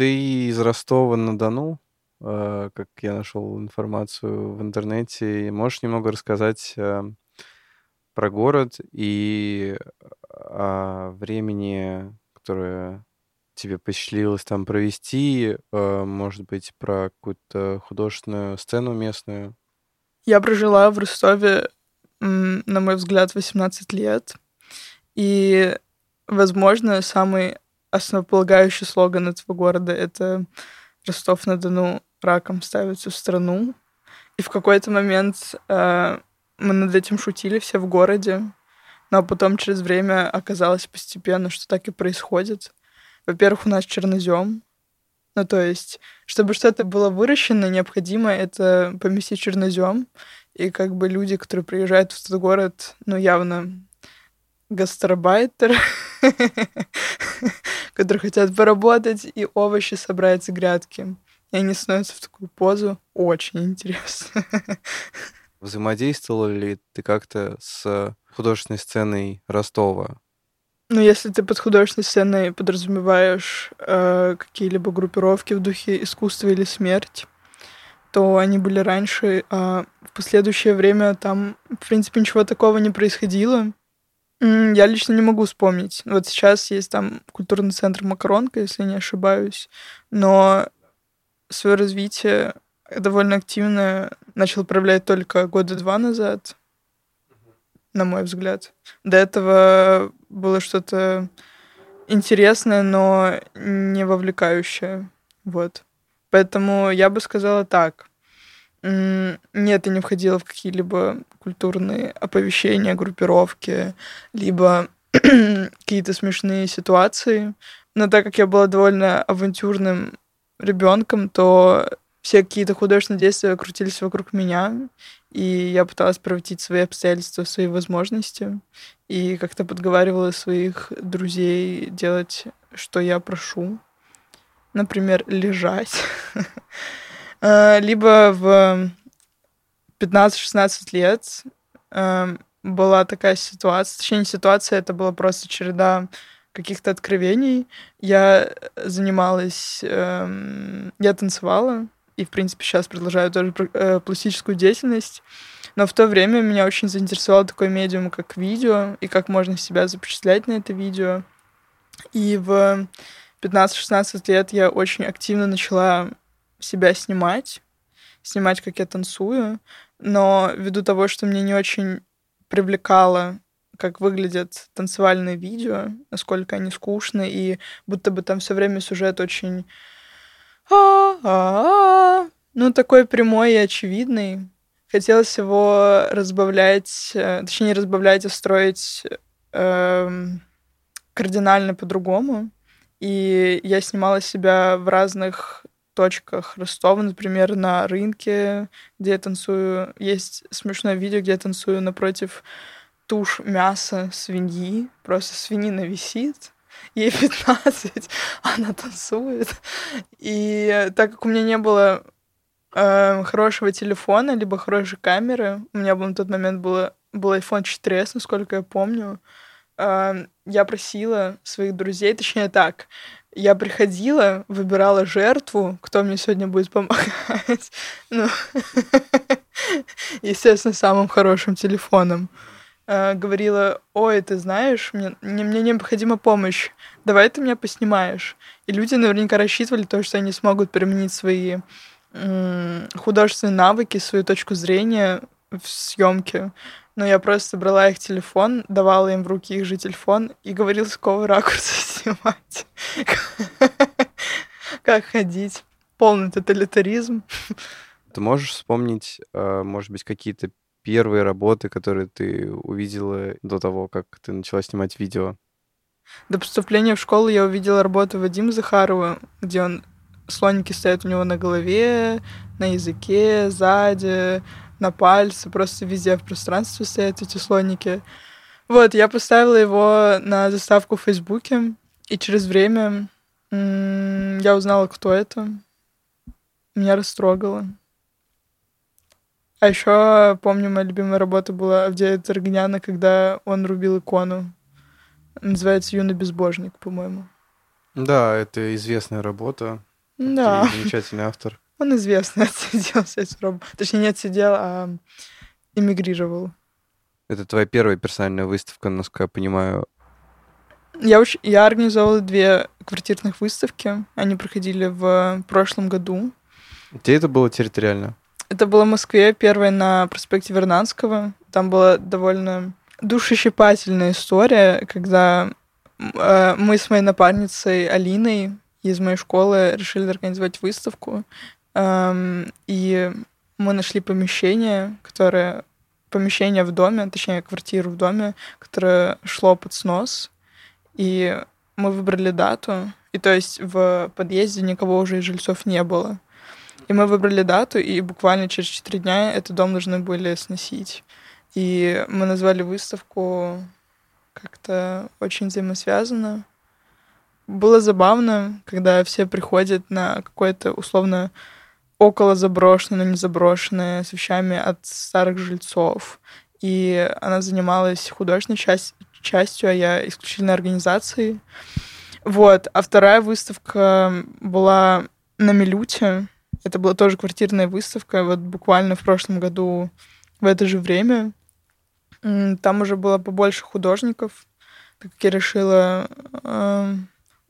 Ты из Ростова-на-Дону, э, как я нашел информацию в интернете. Можешь немного рассказать э, про город и о времени, которое тебе посчастливилось там провести, э, может быть, про какую-то художественную сцену местную? Я прожила в Ростове, на мой взгляд, 18 лет. И, возможно, самый основополагающий слоган этого города — это «Ростов-на-Дону раком ставится в страну». И в какой-то момент э, мы над этим шутили все в городе, но потом через время оказалось постепенно, что так и происходит. Во-первых, у нас чернозем. Ну, то есть, чтобы что-то было выращено, необходимо это поместить чернозем. И как бы люди, которые приезжают в этот город, ну, явно гастарбайтер, которые хотят поработать и овощи собрать с грядки. И они становятся в такую позу. Очень интересно. Взаимодействовала ли ты как-то с художественной сценой Ростова? Ну, если ты под художественной сценой подразумеваешь э, какие-либо группировки в духе искусства или смерть, то они были раньше, а в последующее время там, в принципе, ничего такого не происходило. Я лично не могу вспомнить. Вот сейчас есть там культурный центр Макаронка, если не ошибаюсь, но свое развитие довольно активно начал проявлять только года два назад на мой взгляд. До этого было что-то интересное, но не вовлекающее. Вот. Поэтому я бы сказала так. Нет, я не входила в какие-либо культурные оповещения, группировки, либо какие-то смешные ситуации. Но так как я была довольно авантюрным ребенком, то все какие-то художественные действия крутились вокруг меня, и я пыталась превратить свои обстоятельства в свои возможности, и как-то подговаривала своих друзей делать, что я прошу. Например, лежать. А, либо в 15-16 лет а, была такая ситуация, точнее, не ситуация, это была просто череда каких-то откровений. Я занималась, эм, я танцевала, и, в принципе, сейчас продолжаю тоже э, пластическую деятельность. Но в то время меня очень заинтересовал такой медиум, как видео, и как можно себя запечатлять на это видео. И в 15-16 лет я очень активно начала себя снимать, снимать, как я танцую, но ввиду того, что мне не очень привлекало, как выглядят танцевальные видео, насколько они скучны, и будто бы там все время сюжет очень ну, такой прямой и очевидный. Хотелось его разбавлять, э, точнее, не разбавлять, а строить э, кардинально по-другому. И я снимала себя в разных точках Ростова, например, на рынке, где я танцую. Есть смешное видео, где я танцую напротив туш мяса свиньи. Просто свинина висит, ей 15, она танцует. И так как у меня не было э, хорошего телефона, либо хорошей камеры, у меня был на тот момент было, был iPhone 4s, насколько я помню, э, я просила своих друзей, точнее так, я приходила, выбирала жертву, кто мне сегодня будет помогать. Ну, естественно, самым хорошим телефоном. Э, говорила, ой, ты знаешь, мне, мне, необходима помощь, давай ты меня поснимаешь. И люди наверняка рассчитывали то, что они смогут применить свои художественные навыки, свою точку зрения в съемке. Но я просто брала их телефон, давала им в руки их же телефон и говорила, с какого ракурса снимать. Как ходить. Полный тоталитаризм. Ты можешь вспомнить, э, может быть, какие-то первые работы, которые ты увидела до того, как ты начала снимать видео? До поступления в школу я увидела работу Вадима Захарова, где он слоники стоят у него на голове, на языке, сзади, на пальце, просто везде в пространстве стоят эти слоники. Вот, я поставила его на заставку в Фейсбуке, и через время я узнала, кто это. Меня растрогало. А еще помню, моя любимая работа была Авдея Таргняна, когда он рубил икону. Называется «Юный безбожник», по-моему. Да, это известная работа. Да. Ты замечательный автор. Он известный, отсидел сеть срок. Точнее, не отсидел, а эмигрировал. Это твоя первая персональная выставка, насколько я понимаю. Я, уч... я организовала две квартирных выставки. Они проходили в прошлом году. Где это было территориально? Это было в Москве, первая на проспекте Вернадского. Там была довольно душещипательная история, когда э, мы с моей напарницей Алиной из моей школы решили организовать выставку. Эм, и мы нашли помещение, которое помещение в доме, точнее, квартиру в доме, которое шло под снос. И мы выбрали дату. И то есть в подъезде никого уже из жильцов не было. И мы выбрали дату, и буквально через 4 дня этот дом должны были сносить. И мы назвали выставку как-то очень взаимосвязано. Было забавно, когда все приходят на какое-то условно около заброшенное, но не заброшенное, с вещами от старых жильцов. И она занималась художественной часть, частью, а я исключительно организацией. Вот. А вторая выставка была на Милюте. Это была тоже квартирная выставка, вот буквально в прошлом году в это же время. Там уже было побольше художников, так как я решила э,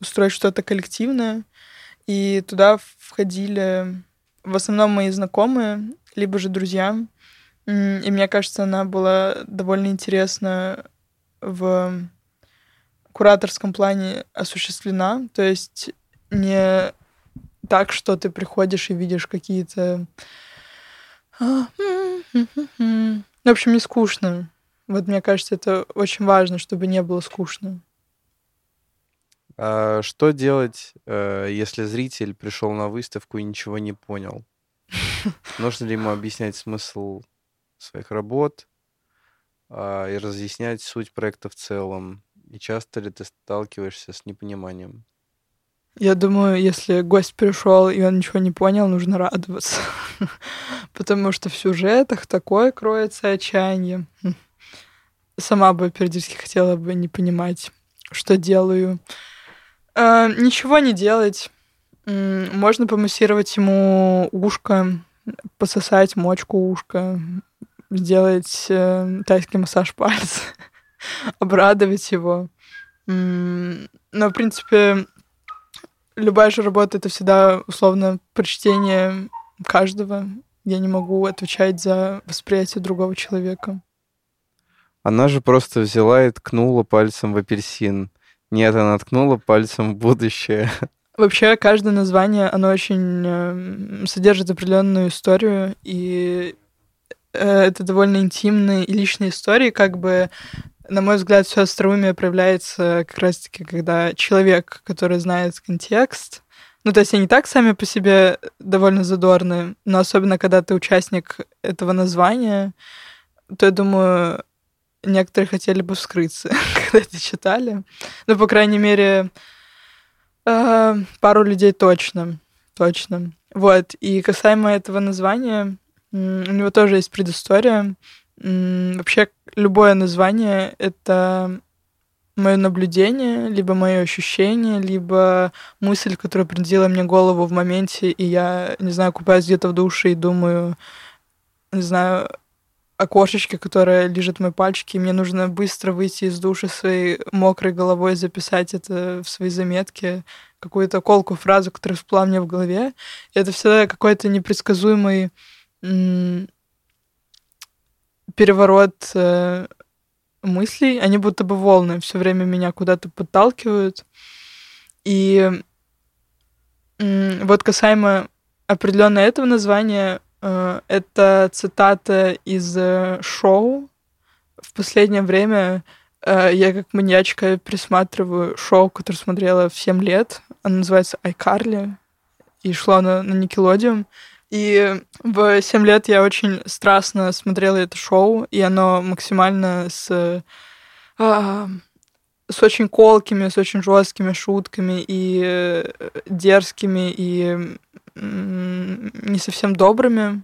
устроить что-то коллективное. И туда входили в основном мои знакомые, либо же друзья. И мне кажется, она была довольно интересна в кураторском плане осуществлена. То есть не так, что ты приходишь и видишь какие-то... А, в общем, не скучно. Вот мне кажется, это очень важно, чтобы не было скучно. А что делать, э, если зритель пришел на выставку и ничего не понял? Нужно ли ему объяснять смысл своих работ а, и разъяснять суть проекта в целом? И часто ли ты сталкиваешься с непониманием? Я думаю, если гость пришел и он ничего не понял, нужно радоваться. Потому что в сюжетах такое кроется отчаяние. Сама бы периодически хотела бы не понимать, что делаю. Э, ничего не делать. Можно помассировать ему ушко, пососать мочку ушка, сделать э, тайский массаж пальца, обрадовать его. Но, в принципе, любая же работа — это всегда, условно, прочтение каждого. Я не могу отвечать за восприятие другого человека. Она же просто взяла и ткнула пальцем в апельсин. Нет, она ткнула пальцем в будущее. Вообще, каждое название, оно очень э, содержит определенную историю, и э, это довольно интимные и личные истории, как бы на мой взгляд, все остроумие проявляется как раз-таки, когда человек, который знает контекст, ну, то есть они так сами по себе довольно задорные, но особенно, когда ты участник этого названия, то, я думаю, некоторые хотели бы вскрыться, когда это читали. Ну, по крайней мере, э, пару людей точно. Точно. Вот. И касаемо этого названия, у него тоже есть предыстория. Вообще, любое название — это мое наблюдение, либо мое ощущение, либо мысль, которая пронзила мне голову в моменте, и я, не знаю, купаюсь где-то в душе и думаю, не знаю, окошечке, которое лежит мои пальчики, и мне нужно быстро выйти из души своей мокрой головой, записать это в свои заметки, какую-то колку, фразу, которая всплыла мне в голове. И это всегда какой-то непредсказуемый переворот э, мыслей, они будто бы волны все время меня куда-то подталкивают. И э, вот касаемо определенно этого названия, это цитата из э, шоу. В последнее время э, я как маньячка присматриваю шоу, которое смотрела в 7 лет. Оно называется iCarly. И шло на, на Nickelodeon. И в 7 лет я очень страстно смотрела это шоу, и оно максимально с, а, с очень колкими, с очень жесткими шутками и э, дерзкими, и не совсем добрыми.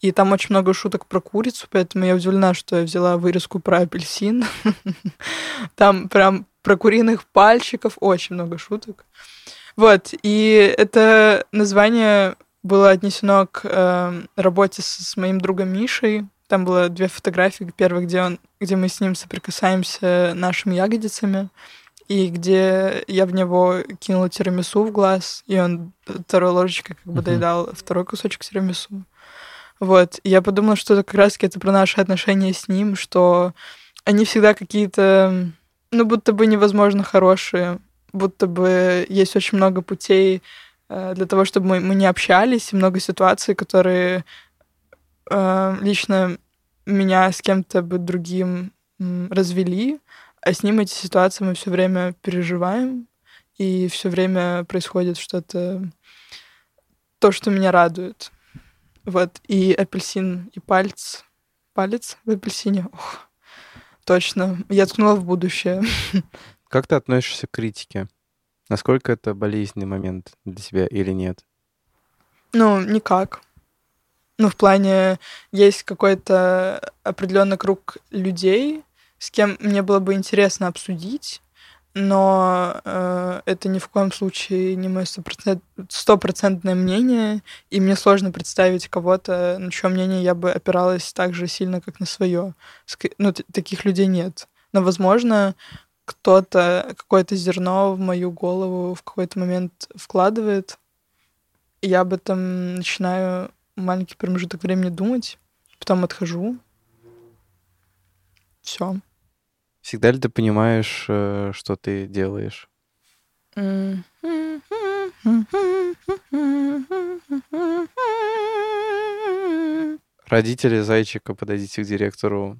И там очень много шуток про курицу, поэтому я удивлена, что я взяла вырезку про апельсин. Там прям про куриных пальчиков очень много шуток. Вот, и это название было отнесено к э, работе с, с моим другом Мишей. Там было две фотографии. Первая, где, он, где мы с ним соприкасаемся нашими ягодицами, и где я в него кинула тирамису в глаз, и он второй ложечкой как бы uh-huh. доедал второй кусочек тирамису. Вот. И я подумала, что это как раз-таки это про наши отношения с ним, что они всегда какие-то, ну, будто бы невозможно хорошие, будто бы есть очень много путей Э, для того, чтобы мы, мы не общались, и много ситуаций, которые э, лично меня с кем-то бы другим развели, а с ним эти ситуации мы все время переживаем, и все время происходит что-то, то, что меня радует. Вот, и апельсин, и палец, палец в апельсине, Ох, точно, я ткнула в будущее. Как ты относишься к критике? Насколько это болезненный момент для тебя или нет? Ну, никак. Ну, в плане, есть какой-то определенный круг людей, с кем мне было бы интересно обсудить, но э, это ни в коем случае не мое стопроцентное мнение, и мне сложно представить кого-то, на чье мнение я бы опиралась так же сильно, как на свое. Ну, таких людей нет. Но, возможно, кто-то какое-то зерно в мою голову в какой-то момент вкладывает, и я об этом начинаю маленький промежуток времени думать, потом отхожу. Все. Всегда ли ты понимаешь, э, что ты делаешь? Родители зайчика, подойдите к директору.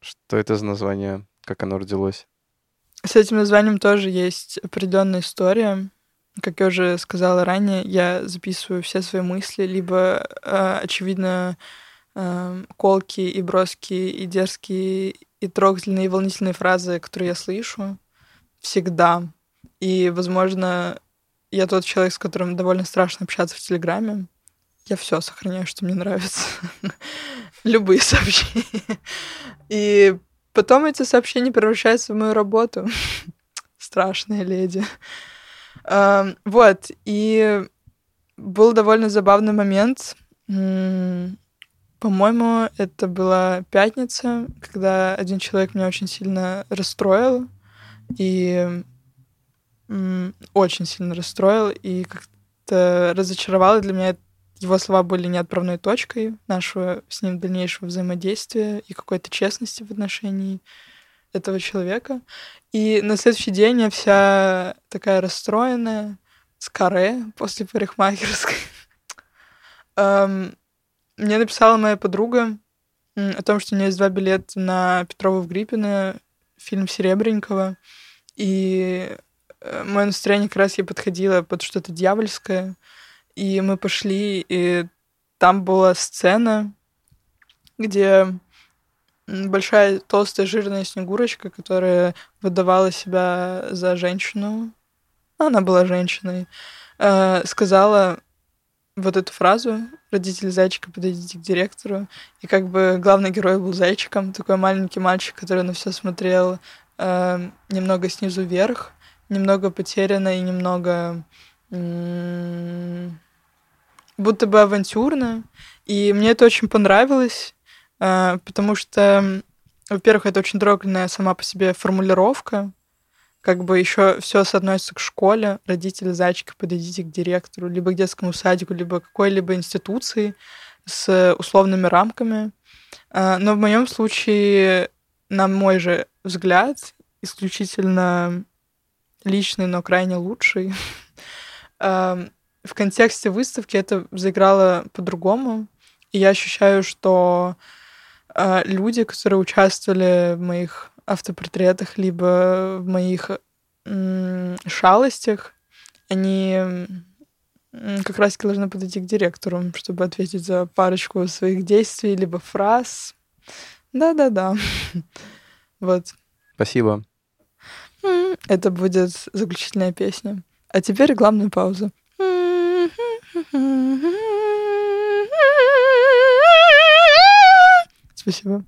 Что это за название? Как оно родилось? С этим названием тоже есть определенная история. Как я уже сказала ранее, я записываю все свои мысли, либо, э, очевидно, э, колки и броски, и дерзкие, и трогательные, и волнительные фразы, которые я слышу всегда. И, возможно, я тот человек, с которым довольно страшно общаться в Телеграме. Я все сохраняю, что мне нравится. Любые сообщения. И Потом эти сообщения превращаются в мою работу. Страшная леди. Вот, и был довольно забавный момент. По-моему, это была пятница, когда один человек меня очень сильно расстроил. И очень сильно расстроил и как-то разочаровал. И для меня его слова были неотправной точкой нашего с ним дальнейшего взаимодействия и какой-то честности в отношении этого человека. И на следующий день я вся такая расстроенная, с каре после парикмахерской. Мне написала моя подруга о том, что у нее есть два билета на Петрова в Гриппино, фильм Серебренникова. И э, мое настроение как раз ей подходило под что-то дьявольское. И мы пошли, и там была сцена, где большая толстая жирная снегурочка, которая выдавала себя за женщину, она была женщиной, э, сказала вот эту фразу «Родители зайчика, подойдите к директору». И как бы главный герой был зайчиком, такой маленький мальчик, который на все смотрел э, немного снизу вверх, немного потерянно и немного будто бы авантюрно. И мне это очень понравилось, а, потому что, во-первых, это очень трогательная сама по себе формулировка. Как бы еще все соотносится к школе. Родители зайчика, подойдите к директору, либо к детскому садику, либо какой-либо институции с условными рамками. А, но в моем случае, на мой же взгляд, исключительно личный, но крайне лучший, в контексте выставки это заиграло по-другому. И я ощущаю, что э, люди, которые участвовали в моих автопортретах, либо в моих шалостях, они как раз таки должны подойти к директору, чтобы ответить за парочку своих действий, либо фраз. Да-да-да. Вот. Спасибо. Это будет заключительная песня. А теперь главная пауза. Спасибо.